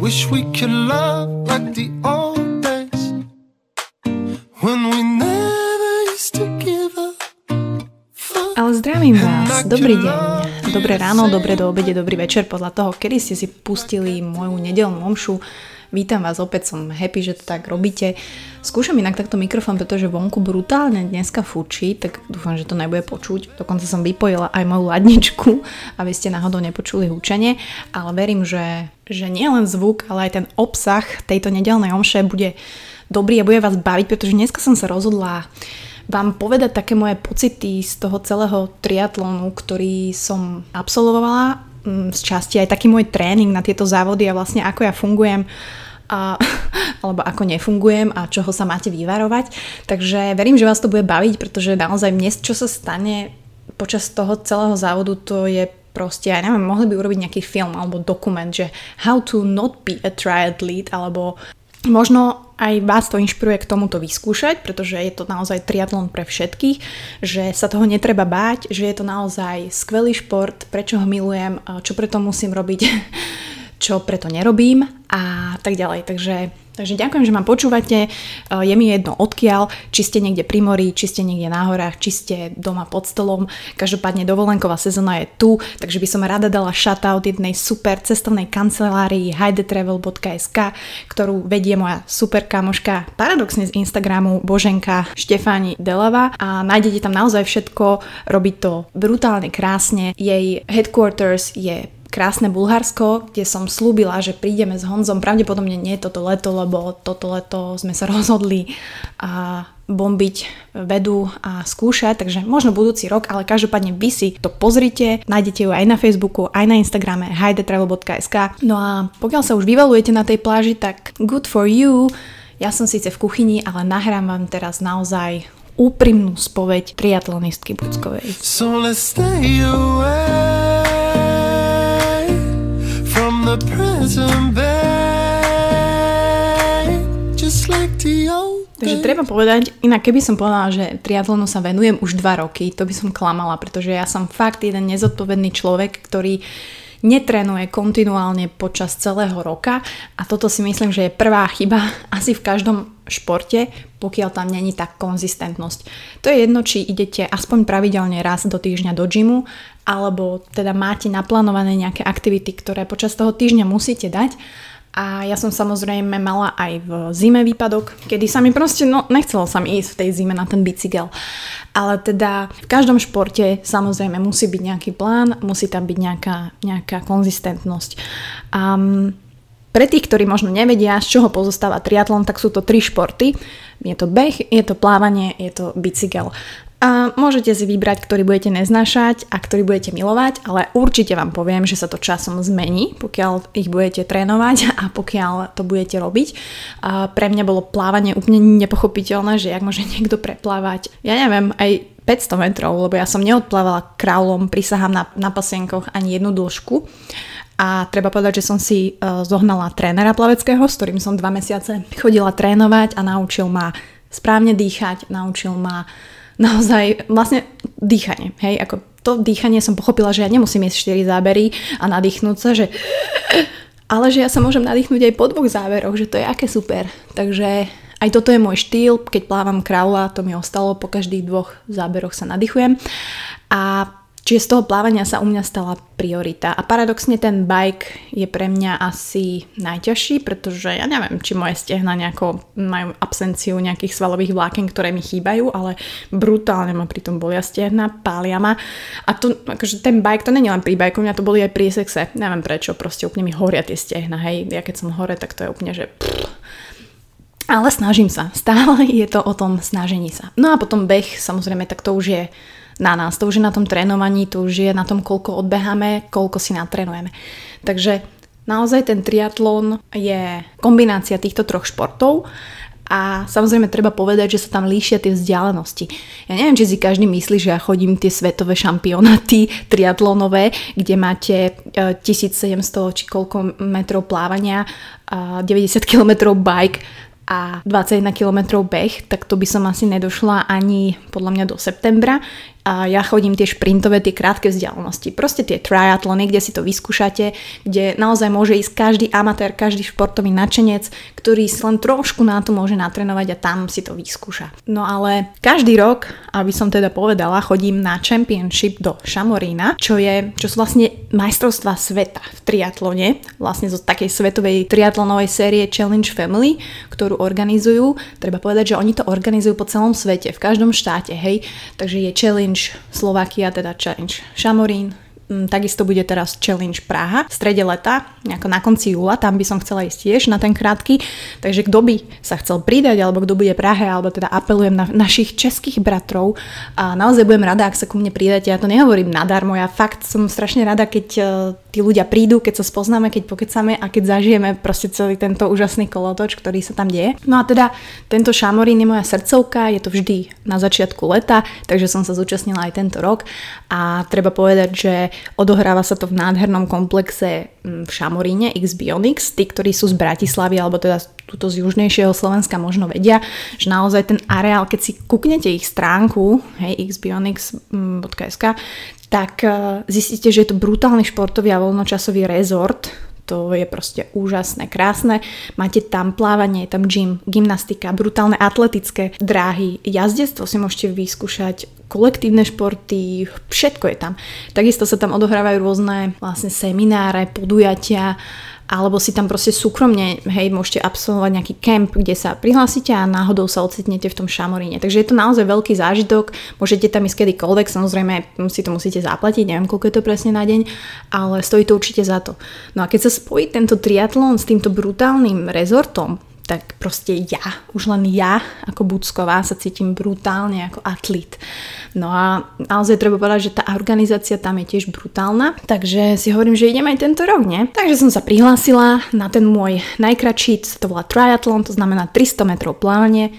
wish we could love like the old days when we never used to give up. Ale zdravím vás, dobrý deň, dobré ráno, dobré do obede, dobrý večer podľa toho, kedy ste si pustili moju nedelnú omšu. Vítam vás opäť, som happy, že to tak robíte. Skúšam inak takto mikrofón, pretože vonku brutálne dneska fučí, tak dúfam, že to nebude počuť. Dokonca som vypojila aj moju ladničku, aby ste náhodou nepočuli húčanie, ale verím, že, že nie len zvuk, ale aj ten obsah tejto nedelnej omše bude dobrý a bude vás baviť, pretože dneska som sa rozhodla vám povedať také moje pocity z toho celého triatlonu, ktorý som absolvovala Mm, z časti aj taký môj tréning na tieto závody a vlastne ako ja fungujem a, alebo ako nefungujem a čoho sa máte vyvarovať. Takže verím, že vás to bude baviť, pretože naozaj dnes, čo sa stane počas toho celého závodu, to je proste, ja neviem, mohli by urobiť nejaký film alebo dokument, že how to not be a triathlete, alebo Možno aj vás to inšpiruje k tomuto vyskúšať, pretože je to naozaj triatlon pre všetkých, že sa toho netreba báť, že je to naozaj skvelý šport, prečo ho milujem, čo preto musím robiť, čo preto nerobím a tak ďalej. Takže Takže ďakujem, že ma počúvate. E, je mi jedno odkiaľ, či ste niekde pri mori, či ste niekde na horách, či ste doma pod stolom. Každopádne dovolenková sezóna je tu, takže by som rada dala shoutout jednej super cestovnej kancelárii hidetravel.sk, ktorú vedie moja super kamoška, paradoxne z Instagramu Boženka Štefáni Delava a nájdete tam naozaj všetko, robí to brutálne krásne. Jej headquarters je krásne Bulharsko, kde som slúbila, že prídeme s Honzom. Pravdepodobne nie toto leto, lebo toto leto sme sa rozhodli a bombiť vedu a skúšať, takže možno budúci rok, ale každopádne vy si to pozrite, nájdete ju aj na Facebooku, aj na Instagrame hidetravel.sk. No a pokiaľ sa už vyvalujete na tej pláži, tak good for you. Ja som síce v kuchyni, ale nahrám vám teraz naozaj úprimnú spoveď triatlonistky Buckovej. So let's stay away the present just like the old Takže treba povedať, inak keby som povedala, že triatlonu sa venujem už dva roky, to by som klamala, pretože ja som fakt jeden nezodpovedný človek, ktorý netrenuje kontinuálne počas celého roka. A toto si myslím, že je prvá chyba asi v každom športe, pokiaľ tam není tá konzistentnosť. To je jedno, či idete aspoň pravidelne raz do týždňa do gymu, alebo teda máte naplánované nejaké aktivity, ktoré počas toho týždňa musíte dať. A ja som samozrejme mala aj v zime výpadok, kedy sa mi proste, no nechcelo sa mi ísť v tej zime na ten bicykel. Ale teda v každom športe samozrejme musí byť nejaký plán, musí tam byť nejaká, nejaká konzistentnosť. Um, pre tých, ktorí možno nevedia, z čoho pozostáva triatlon, tak sú to tri športy. Je to beh, je to plávanie, je to bicykel. A môžete si vybrať, ktorý budete neznášať a ktorý budete milovať, ale určite vám poviem, že sa to časom zmení, pokiaľ ich budete trénovať a pokiaľ to budete robiť. A pre mňa bolo plávanie úplne nepochopiteľné, že jak môže niekto preplávať, ja neviem, aj 500 metrov, lebo ja som neodplávala kraulom, prisahám na, na pasienkoch ani jednu dĺžku. A treba povedať, že som si uh, zohnala trénera plaveckého, s ktorým som dva mesiace chodila trénovať a naučil ma správne dýchať, naučil ma naozaj vlastne dýchanie. Hej, ako to dýchanie som pochopila, že ja nemusím jesť 4 zábery a nadýchnúť sa, že ale že ja sa môžem nadýchnúť aj po dvoch záberoch, že to je aké super. Takže aj toto je môj štýl, keď plávam kraula, to mi ostalo, po každých dvoch záberoch sa nadýchujem. A Čiže z toho plávania sa u mňa stala priorita. A paradoxne ten bike je pre mňa asi najťažší, pretože ja neviem, či moje stehna nejako majú absenciu nejakých svalových vláken, ktoré mi chýbajú, ale brutálne ma pri tom bolia stehna, pália ma. A to, akože ten bike, to není len pri bajku, mňa to boli aj pri sexe. Neviem prečo, proste úplne mi horia tie stehna, hej. Ja keď som hore, tak to je úplne, že... Pff. Ale snažím sa. Stále je to o tom snažení sa. No a potom beh, samozrejme, tak to už je na nás. To už je na tom trénovaní, to už je na tom, koľko odbeháme, koľko si natrénujeme. Takže naozaj ten triatlon je kombinácia týchto troch športov a samozrejme treba povedať, že sa tam líšia tie vzdialenosti. Ja neviem, či si každý myslí, že ja chodím tie svetové šampionáty triatlonové, kde máte 1700 e, či koľko metrov plávania, 90 km bike a 21 km beh, tak to by som asi nedošla ani podľa mňa do septembra. A ja chodím tie šprintové, tie krátke vzdialenosti. Proste tie triatlony, kde si to vyskúšate, kde naozaj môže ísť každý amatér, každý športový načenec, ktorý si len trošku na to môže natrénovať a tam si to vyskúša. No ale každý rok, aby som teda povedala, chodím na Championship do Šamorína, čo, je, čo sú vlastne majstrovstva sveta v triatlone, vlastne zo takej svetovej triatlonovej série Challenge Family, ktorú organizujú. Treba povedať, že oni to organizujú po celom svete, v každom štáte, hej. Takže je Challenge Challenge Slovakia, teda Challenge Šamorín, takisto bude teraz Challenge Praha. V strede leta, nejako na konci júla, tam by som chcela ísť tiež na ten krátky, takže kto by sa chcel pridať, alebo kto bude Prahe, alebo teda apelujem na našich českých bratrov. A naozaj budem rada, ak sa ku mne pridáte, ja to nehovorím nadarmo, ja fakt som strašne rada, keď e, tí ľudia prídu, keď sa spoznáme, keď pokecame a keď zažijeme proste celý tento úžasný kolotoč, ktorý sa tam deje. No a teda tento šamorín je moja srdcovka, je to vždy na začiatku leta, takže som sa zúčastnila aj tento rok. A treba povedať, že Odohráva sa to v nádhernom komplexe mm, v Šamoríne X Bionics. Tí, ktorí sú z Bratislavy alebo teda túto z južnejšieho Slovenska možno vedia, že naozaj ten areál, keď si kúknete ich stránku, hej, xbionics.sk, tak eh, zistíte, že je to brutálny športový a voľnočasový rezort, to je proste úžasné, krásne. Máte tam plávanie, je tam gym, gymnastika, brutálne atletické dráhy, jazdectvo si môžete vyskúšať, kolektívne športy, všetko je tam. Takisto sa tam odohrávajú rôzne vlastne semináre, podujatia, alebo si tam proste súkromne, hej, môžete absolvovať nejaký kemp, kde sa prihlásite a náhodou sa ocitnete v tom šamoríne. Takže je to naozaj veľký zážitok, môžete tam ísť kedykoľvek, samozrejme si to musíte zaplatiť, neviem koľko je to presne na deň, ale stojí to určite za to. No a keď sa spojí tento triatlon s týmto brutálnym rezortom, tak proste ja, už len ja ako Bucková sa cítim brutálne ako atlet. No a naozaj treba povedať, že tá organizácia tam je tiež brutálna, takže si hovorím, že idem aj tento rok, nie? Takže som sa prihlásila na ten môj najkračší, to volá triatlon, to znamená 300 metrov plávanie,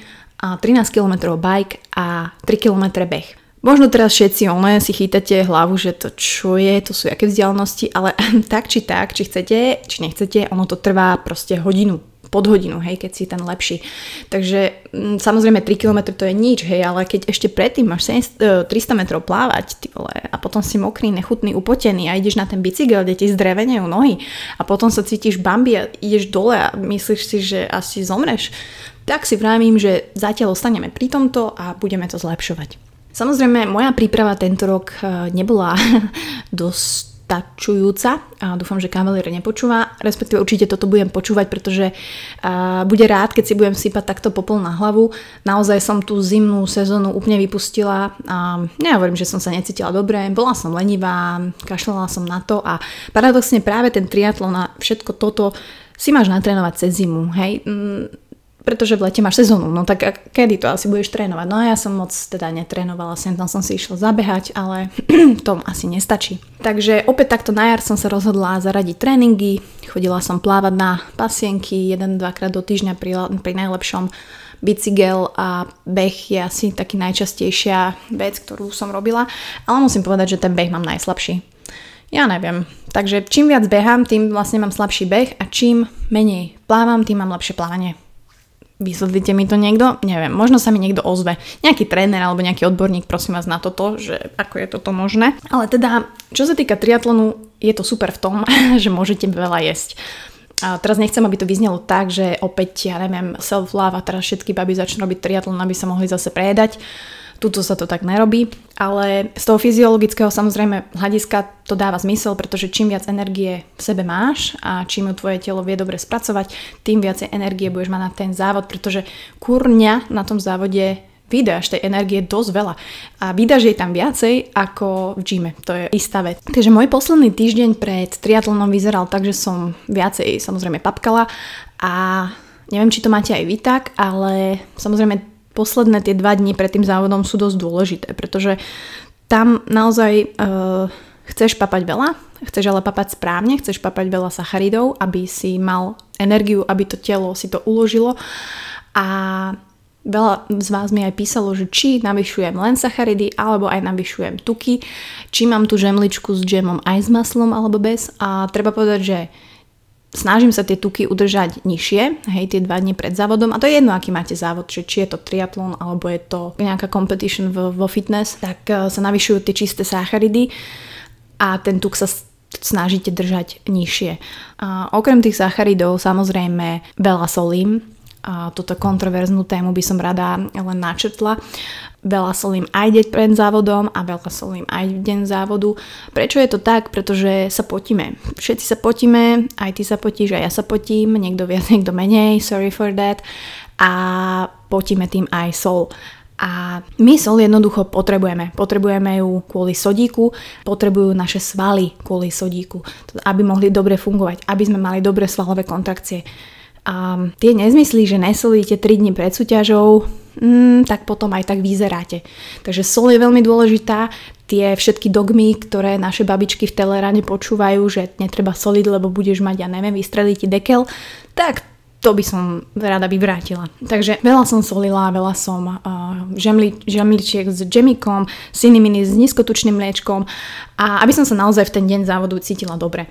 a 13 km bike a 3 km beh. Možno teraz všetci one si chytáte hlavu, že to čo je, to sú aké vzdialenosti, ale tak či tak, či chcete, či nechcete, ono to trvá proste hodinu, pod hodinu, hej, keď si ten lepší. Takže mm, samozrejme 3 km to je nič, hej, ale keď ešte predtým máš 7, 300 e, metrov plávať, ty vole, a potom si mokrý, nechutný, upotený a ideš na ten bicykel, kde ti zdrevenejú nohy a potom sa cítiš bambi a ideš dole a myslíš si, že asi zomreš, tak si vravím, že zatiaľ ostaneme pri tomto a budeme to zlepšovať. Samozrejme, moja príprava tento rok e, nebola dosť stačujúca a dúfam, že kavalier nepočúva, respektíve určite toto budem počúvať, pretože uh, bude rád, keď si budem sypať takto popol na hlavu. Naozaj som tú zimnú sezónu úplne vypustila a nehovorím, že som sa necítila dobre, bola som lenivá, kašľala som na to a paradoxne práve ten triatlon a všetko toto si máš natrénovať cez zimu, hej. Pretože v lete máš sezónu, no tak kedy to asi budeš trénovať? No a ja som moc teda netrénovala, sem tam som si išla zabehať, ale to asi nestačí. Takže opäť takto na jar som sa rozhodla zaradiť tréningy, chodila som plávať na pasienky, jeden, dvakrát do týždňa pri, pri najlepšom bicykel a beh je asi taký najčastejšia vec, ktorú som robila, ale musím povedať, že ten beh mám najslabší. Ja neviem. Takže čím viac behám, tým vlastne mám slabší beh a čím menej plávam, tým mám lepšie plávanie. Vysvetlíte mi to niekto? Neviem, možno sa mi niekto ozve. Nejaký tréner alebo nejaký odborník, prosím vás na toto, že ako je toto možné. Ale teda, čo sa týka triatlonu, je to super v tom, že môžete veľa jesť. A teraz nechcem, aby to vyznelo tak, že opäť, ja neviem, self-love a teraz všetky baby začnú robiť triatlon, aby sa mohli zase prejedať. Tuto sa to tak nerobí, ale z toho fyziologického samozrejme hľadiska to dáva zmysel, pretože čím viac energie v sebe máš a čím ju tvoje telo vie dobre spracovať, tým viacej energie budeš mať na ten závod, pretože kurňa na tom závode vydáš tej energie dosť veľa a vydáš jej tam viacej ako v gyme, to je istá vec. Takže môj posledný týždeň pred triatlonom vyzeral tak, že som viacej samozrejme papkala a neviem, či to máte aj vy tak, ale samozrejme posledné tie dva dni pred tým závodom sú dosť dôležité, pretože tam naozaj uh, chceš papať veľa, chceš ale papať správne, chceš papať veľa sacharidov, aby si mal energiu, aby to telo si to uložilo a Veľa z vás mi aj písalo, že či navyšujem len sacharidy, alebo aj navyšujem tuky, či mám tú žemličku s džemom aj s maslom alebo bez. A treba povedať, že snažím sa tie tuky udržať nižšie, hej, tie dva dní pred závodom a to je jedno, aký máte závod, či, či je to triatlon alebo je to nejaká competition vo, vo fitness, tak uh, sa navyšujú tie čisté sacharidy a ten tuk sa snažíte držať nižšie. A okrem tých sacharidov samozrejme veľa solím, túto kontroverznú tému by som rada len načrtla. Veľa solím aj deň pred závodom a veľa solím aj v deň závodu. Prečo je to tak? Pretože sa potíme. Všetci sa potíme, aj ty sa potíš, aj ja sa potím, niekto viac, niekto menej, sorry for that. A potíme tým aj sol. A my sol jednoducho potrebujeme. Potrebujeme ju kvôli sodíku, potrebujú naše svaly kvôli sodíku, aby mohli dobre fungovať, aby sme mali dobré svalové kontrakcie. A tie nezmysly, že nesolíte 3 dní pred súťažou, mm, tak potom aj tak vyzeráte. Takže sol je veľmi dôležitá. Tie všetky dogmy, ktoré naše babičky v Telerane počúvajú, že netreba soliť, lebo budeš mať, ja neviem, vystreliť ti dekel, tak to by som rada vyvrátila. Takže veľa som solila, veľa som uh, žemli, žemličiek s džemikom, siniminy s nízkotučným mliečkom a aby som sa naozaj v ten deň závodu cítila dobre.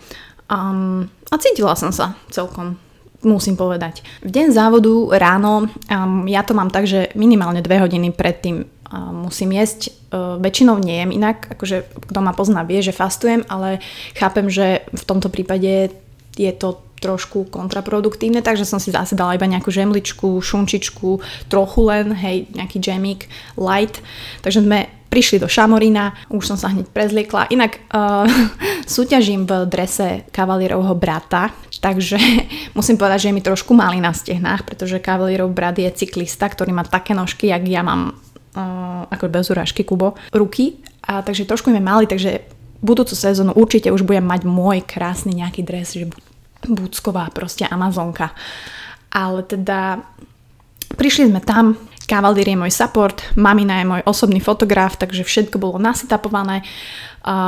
Um, a cítila som sa celkom musím povedať. V deň závodu ráno, um, ja to mám tak, že minimálne dve hodiny predtým um, musím jesť. Uh, väčšinou nie jem inak, akože kto ma pozná vie, že fastujem, ale chápem, že v tomto prípade je to trošku kontraproduktívne, takže som si zase dala iba nejakú žemličku, šunčičku, trochu len, hej, nejaký džemik, light. Takže sme prišli do Šamorína, už som sa hneď prezliekla. Inak uh, súťažím v drese kavalierovho brata, takže musím povedať, že je mi trošku malý na stehnách, pretože kavalierov brat je cyklista, ktorý má také nožky, jak ja mám uh, ako bez urážky Kubo, ruky. A takže trošku mi malý, takže budúcu sezónu určite už budem mať môj krásny nejaký dres, že Búcková proste Amazonka. Ale teda prišli sme tam, Cavalier je môj support, mamina je môj osobný fotograf, takže všetko bolo nasetapované.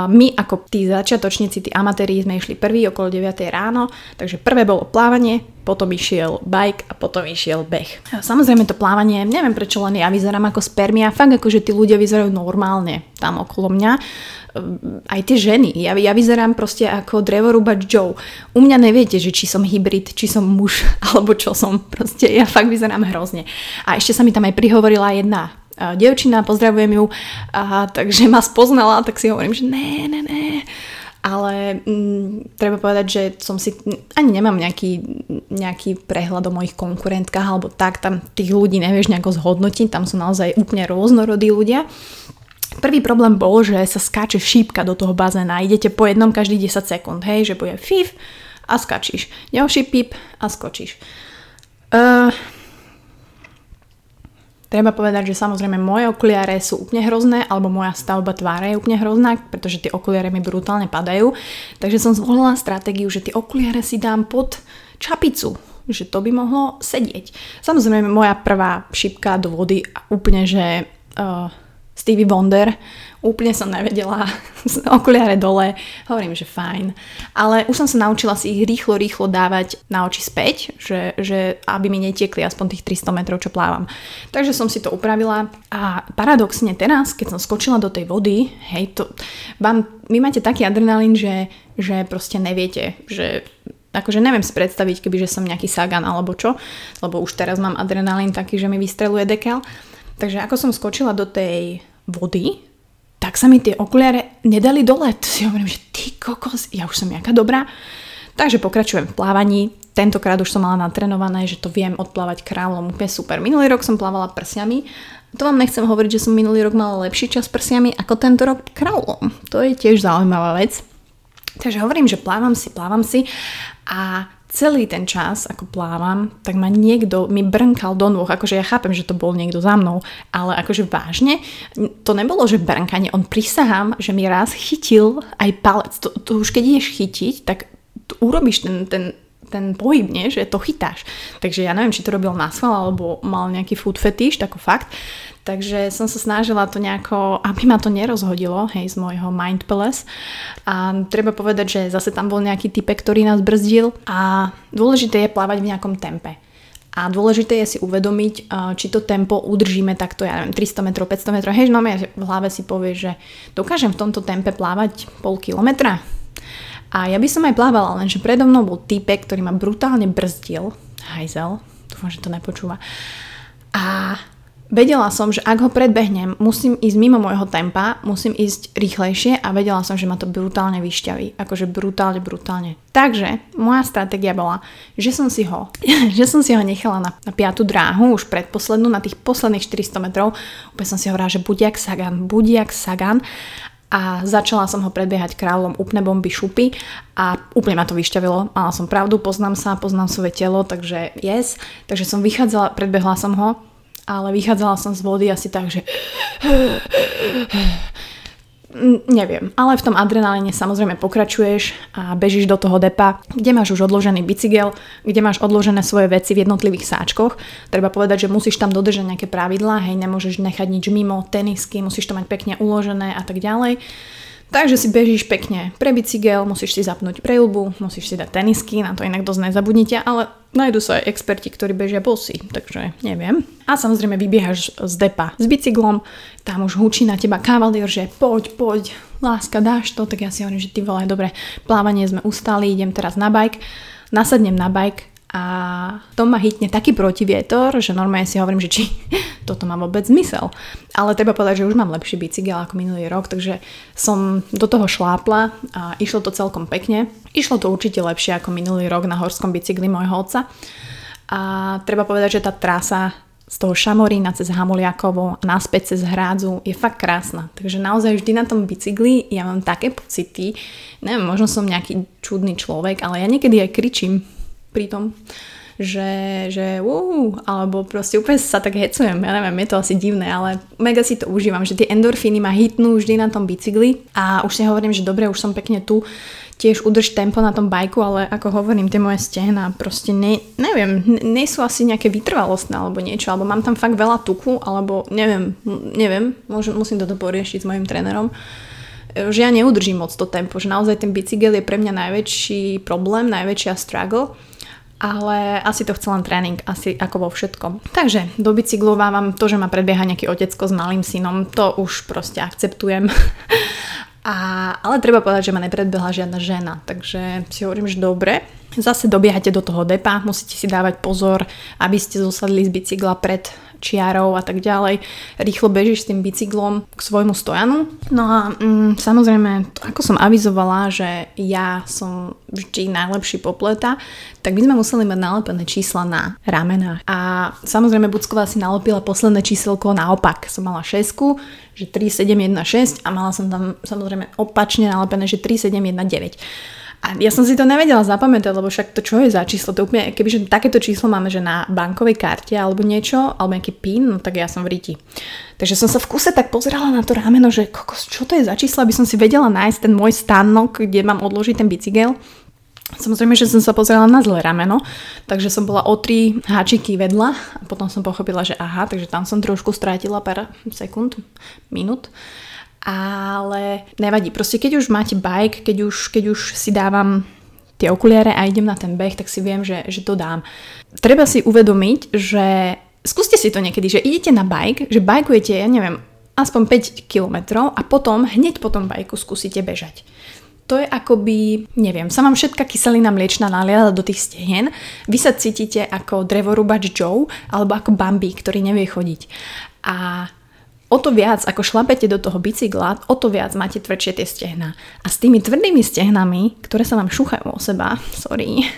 My ako tí začiatočníci, tí amatéri sme išli prvý okolo 9 ráno, takže prvé bolo plávanie, potom išiel bike a potom išiel beh. Samozrejme to plávanie, neviem prečo len ja vyzerám ako spermia, fakt ako že tí ľudia vyzerajú normálne tam okolo mňa aj tie ženy. Ja, ja vyzerám proste ako drevorúbač Joe. U mňa neviete, že či som hybrid, či som muž, alebo čo som. Proste ja fakt vyzerám hrozne. A ešte sa mi tam aj prihovorila jedna uh, devčina, pozdravujem ju, a, takže ma spoznala, tak si hovorím, že ne, ne, ne. Ale mm, treba povedať, že som si, ani nemám nejaký, nejaký prehľad o mojich konkurentkách alebo tak, tam tých ľudí nevieš nejako zhodnotiť, tam sú naozaj úplne rôznorodí ľudia. Prvý problém bol, že sa skáče šípka do toho bazéna. Idete po jednom každý 10 sekúnd, hej, že bude fif a skačíš. Ďalší pip a skočíš. Uh, treba povedať, že samozrejme moje okuliare sú úplne hrozné, alebo moja stavba tváre je úplne hrozná, pretože tie okuliare mi brutálne padajú. Takže som zvolila stratégiu, že tie okuliare si dám pod čapicu, že to by mohlo sedieť. Samozrejme moja prvá šipka do vody úplne, že uh, Stevie Wonder, úplne som nevedela, okuliare dole, hovorím, že fajn. Ale už som sa naučila si ich rýchlo, rýchlo dávať na oči späť, že, že aby mi netiekli aspoň tých 300 metrov, čo plávam. Takže som si to upravila a paradoxne teraz, keď som skočila do tej vody, hej, to, vám, vy máte taký adrenalín, že, že proste neviete, že Akože neviem si predstaviť, keby že som nejaký sagan alebo čo, lebo už teraz mám adrenalín taký, že mi vystreluje dekel. Takže ako som skočila do tej vody, tak sa mi tie okuliare nedali dole. To si hovorím, že ty kokos, ja už som jaká dobrá. Takže pokračujem v plávaní. Tentokrát už som mala natrenované, že to viem odplávať kráľom úplne super. Minulý rok som plávala prsiami. To vám nechcem hovoriť, že som minulý rok mala lepší čas prsiami ako tento rok kráľom. To je tiež zaujímavá vec. Takže hovorím, že plávam si, plávam si a celý ten čas, ako plávam, tak ma niekto mi brnkal do nôh, akože ja chápem, že to bol niekto za mnou, ale akože vážne, to nebolo, že brnkanie, on prisahám, že mi raz chytil aj palec, to, to už keď ideš chytiť, tak urobíš ten, ten, ten pohyb, nie? že to chytáš. Takže ja neviem, či to robil na schvál, alebo mal nejaký food fetish, tako fakt. Takže som sa snažila to nejako, aby ma to nerozhodilo, hej, z môjho mind palace. A treba povedať, že zase tam bol nejaký typek, ktorý nás brzdil a dôležité je plávať v nejakom tempe. A dôležité je si uvedomiť, či to tempo udržíme takto, ja neviem, 300 metrov, 500 metrov. Hej, no v hlave si povie, že dokážem v tomto tempe plávať pol kilometra. A ja by som aj plávala, lenže predo mnou bol typek, ktorý ma brutálne brzdil. Hajzel, dúfam, že to nepočúva. A Vedela som, že ak ho predbehnem, musím ísť mimo môjho tempa, musím ísť rýchlejšie a vedela som, že ma to brutálne vyšťaví. Akože brutálne, brutálne. Takže moja stratégia bola, že som si ho, že som si ho nechala na, na piatu dráhu, už predposlednú, na tých posledných 400 metrov. Úplne som si hovorila, že buď jak Sagan, buď jak Sagan a začala som ho predbiehať kráľom úplne bomby šupy a úplne ma to vyšťavilo. Mala som pravdu, poznám sa, poznám svoje telo, takže yes. Takže som vychádzala, predbehla som ho ale vychádzala som z vody asi tak, že neviem, ale v tom adrenalíne samozrejme pokračuješ a bežíš do toho depa, kde máš už odložený bicykel, kde máš odložené svoje veci v jednotlivých sáčkoch. Treba povedať, že musíš tam dodržať nejaké pravidlá, hej, nemôžeš nechať nič mimo, tenisky, musíš to mať pekne uložené a tak ďalej. Takže si bežíš pekne pre bicykel, musíš si zapnúť prejlbu, musíš si dať tenisky, na to inak dosť nezabudnite, ale nájdu sa aj experti, ktorí bežia bosy, takže neviem. A samozrejme vybiehaš z depa s bicyklom, tam už hučí na teba kavalier, že poď, poď, láska, dáš to, tak ja si hovorím, že ty vole, dobre, plávanie sme ustali, idem teraz na bike, nasadnem na bike, a to ma hitne taký protivietor, že normálne si hovorím, že či toto má vôbec zmysel. Ale treba povedať, že už mám lepší bicykel ako minulý rok, takže som do toho šlápla a išlo to celkom pekne. Išlo to určite lepšie ako minulý rok na horskom bicykli môjho otca. A treba povedať, že tá trasa z toho Šamorína cez Hamuliakovo a naspäť cez Hrádzu je fakt krásna. Takže naozaj vždy na tom bicykli ja mám také pocity, neviem, možno som nejaký čudný človek, ale ja niekedy aj kričím pri tom, že, že uh, alebo proste úplne sa tak hecujem, ja neviem, je to asi divné, ale mega si to užívam, že tie endorfíny ma hitnú vždy na tom bicykli. A už si hovorím, že dobre, už som pekne tu, tiež udrž tempo na tom bajku, ale ako hovorím, tie moje stehna proste ne, neviem, nie sú asi nejaké vytrvalostné alebo niečo, alebo mám tam fakt veľa tuku, alebo neviem, neviem, môžem, musím toto poriešiť s mojim trénerom že ja neudržím moc to tempo, že naozaj ten bicykel je pre mňa najväčší problém, najväčšia struggle ale asi to chcel len tréning, asi ako vo všetkom. Takže do to, že ma predbieha nejaký otecko s malým synom, to už proste akceptujem. A, ale treba povedať, že ma nepredbehla žiadna žena, takže si hovorím, že dobre. Zase dobiehate do toho depa, musíte si dávať pozor, aby ste zosadli z bicykla pred čiarou a tak ďalej. Rýchlo bežíš s tým bicyklom k svojmu stojanu. No a mm, samozrejme, ako som avizovala, že ja som vždy najlepší popleta, tak by sme museli mať nalepené čísla na ramenách. A samozrejme Bucková si nalepila posledné číselko naopak. Som mala 6, že 3, 7, 1, 6 a mala som tam samozrejme opačne nalepené, že 3, 7, 1, 9. A ja som si to nevedela zapamätať, lebo však to čo je za číslo? To úplne, kebyže takéto číslo máme, že na bankovej karte alebo niečo, alebo nejaký PIN, no tak ja som v riti. Takže som sa v kuse tak pozerala na to rámeno, že kokos, čo to je za číslo, aby som si vedela nájsť ten môj stánok, kde mám odložiť ten bicykel. Samozrejme, že som sa pozerala na zlé rameno, takže som bola o tri háčiky vedľa a potom som pochopila, že aha, takže tam som trošku strátila pár sekúnd, minút ale nevadí. Proste keď už máte bike, keď už, keď už si dávam tie okuliare a idem na ten beh, tak si viem, že, že to dám. Treba si uvedomiť, že skúste si to niekedy, že idete na bike, že bajkujete, ja neviem, aspoň 5 km a potom hneď po tom bajku skúsite bežať. To je akoby, neviem, sa vám všetka kyselina mliečna naliala do tých stehen, vy sa cítite ako drevorubač Joe alebo ako Bambi, ktorý nevie chodiť. A o to viac, ako šlapete do toho bicykla, o to viac máte tvrdšie tie stehna. A s tými tvrdými stehnami, ktoré sa vám šúchajú o seba, sorry,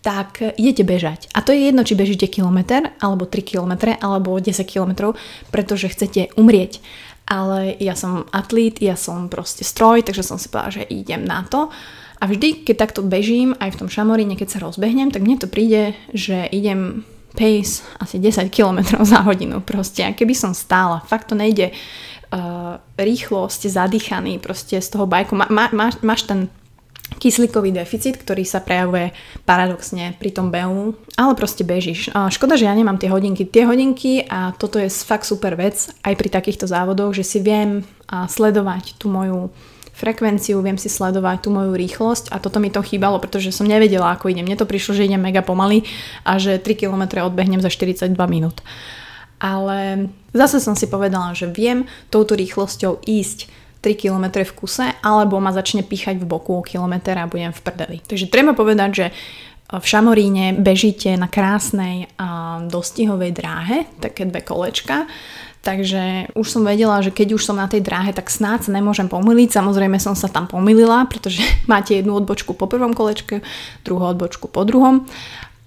tak idete bežať. A to je jedno, či bežíte kilometr, alebo 3 kilometre, alebo 10 kilometrov, pretože chcete umrieť. Ale ja som atlét, ja som proste stroj, takže som si povedala, že idem na to. A vždy, keď takto bežím, aj v tom šamoríne, keď sa rozbehnem, tak mne to príde, že idem pace asi 10 km za hodinu proste. A keby som stála, fakt to nejde uh, rýchlo, ste zadýchaní proste z toho bajku. Má, má, máš, máš ten kyslíkový deficit, ktorý sa prejavuje paradoxne pri tom behu, ale proste bežíš. Škoda, že ja nemám tie hodinky. Tie hodinky a toto je fakt super vec aj pri takýchto závodoch, že si viem sledovať tú moju frekvenciu, viem si sledovať tú moju rýchlosť a toto mi to chýbalo, pretože som nevedela, ako idem. Mne to prišlo, že idem mega pomaly a že 3 km odbehnem za 42 minút. Ale zase som si povedala, že viem touto rýchlosťou ísť 3 km v kuse, alebo ma začne píchať v boku o kilometr a budem v prdeli. Takže treba povedať, že v Šamoríne bežíte na krásnej a dostihovej dráhe, také dve kolečka, Takže už som vedela, že keď už som na tej dráhe, tak snáď sa nemôžem pomýliť. Samozrejme som sa tam pomýlila, pretože máte jednu odbočku po prvom kolečke, druhú odbočku po druhom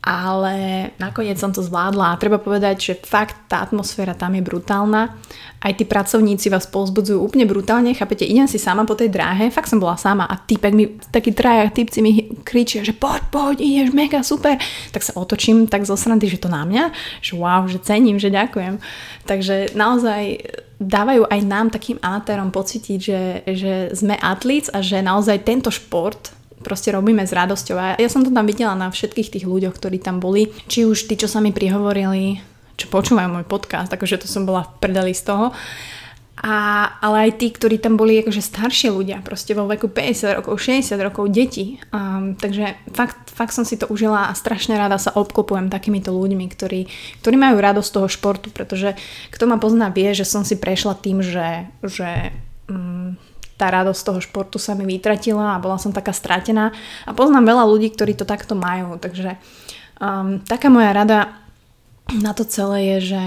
ale nakoniec som to zvládla a treba povedať, že fakt tá atmosféra tam je brutálna. Aj tí pracovníci vás povzbudzujú úplne brutálne, chápete, idem si sama po tej dráhe, fakt som bola sama a týpek mi, takí traja typci mi kričia, že poď, poď, ideš, mega, super. Tak sa otočím tak zo srandy, že to na mňa, že wow, že cením, že ďakujem. Takže naozaj dávajú aj nám takým amatérom pocítiť, že, že sme atlíc a že naozaj tento šport proste robíme s radosťou. A ja som to tam videla na všetkých tých ľuďoch, ktorí tam boli. Či už tí, čo sa mi prihovorili, čo počúvajú môj podcast, akože to som bola v prdeli z toho. A, ale aj tí, ktorí tam boli akože staršie ľudia, proste vo veku 50 rokov, 60 rokov, deti. Um, takže fakt, fakt som si to užila a strašne rada sa obklopujem takýmito ľuďmi, ktorí, ktorí majú radosť toho športu, pretože kto ma pozná vie, že som si prešla tým, že, že um, tá radosť toho športu sa mi vytratila a bola som taká stratená. A poznám veľa ľudí, ktorí to takto majú, takže um, taká moja rada na to celé je, že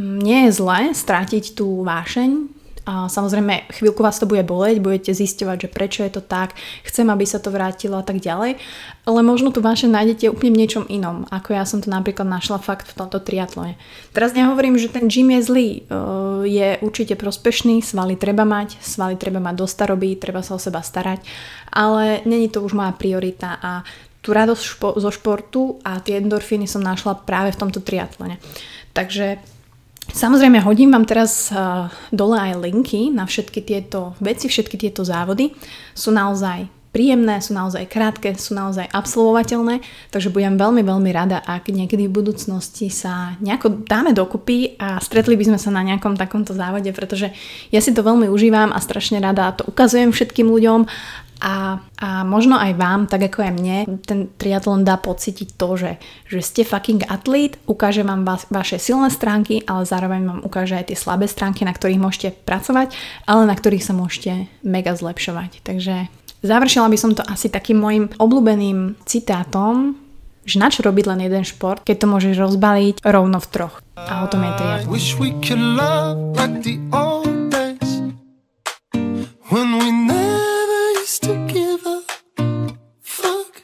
mm, nie je zlé strátiť tú vášeň a samozrejme, chvíľku vás to bude boleť, budete zisťovať, že prečo je to tak, chcem, aby sa to vrátilo a tak ďalej, ale možno tu vaše nájdete úplne v niečom inom, ako ja som to napríklad našla fakt v tomto triatlone. Teraz nehovorím, že ten gym je zlý, je určite prospešný, svaly treba mať, svaly treba mať do staroby, treba sa o seba starať, ale není to už moja priorita a tú radosť špo- zo športu a tie endorfíny som našla práve v tomto triatlone. Takže Samozrejme, hodím vám teraz uh, dole aj linky na všetky tieto veci, všetky tieto závody. Sú naozaj príjemné, sú naozaj krátke, sú naozaj absolvovateľné, takže budem veľmi, veľmi rada, ak niekedy v budúcnosti sa nejako dáme dokupy a stretli by sme sa na nejakom takomto závode, pretože ja si to veľmi užívam a strašne rada to ukazujem všetkým ľuďom a, a možno aj vám, tak ako aj mne, ten triatlon dá pocítiť to, že, že ste fucking atlét, ukáže vám va- vaše silné stránky, ale zároveň vám ukáže aj tie slabé stránky, na ktorých môžete pracovať, ale na ktorých sa môžete mega zlepšovať. Takže završila by som to asi takým mojim obľúbeným citátom, že na čo robiť len jeden šport, keď to môžeš rozbaliť rovno v troch. A o tom je triatlon. When we never to keep.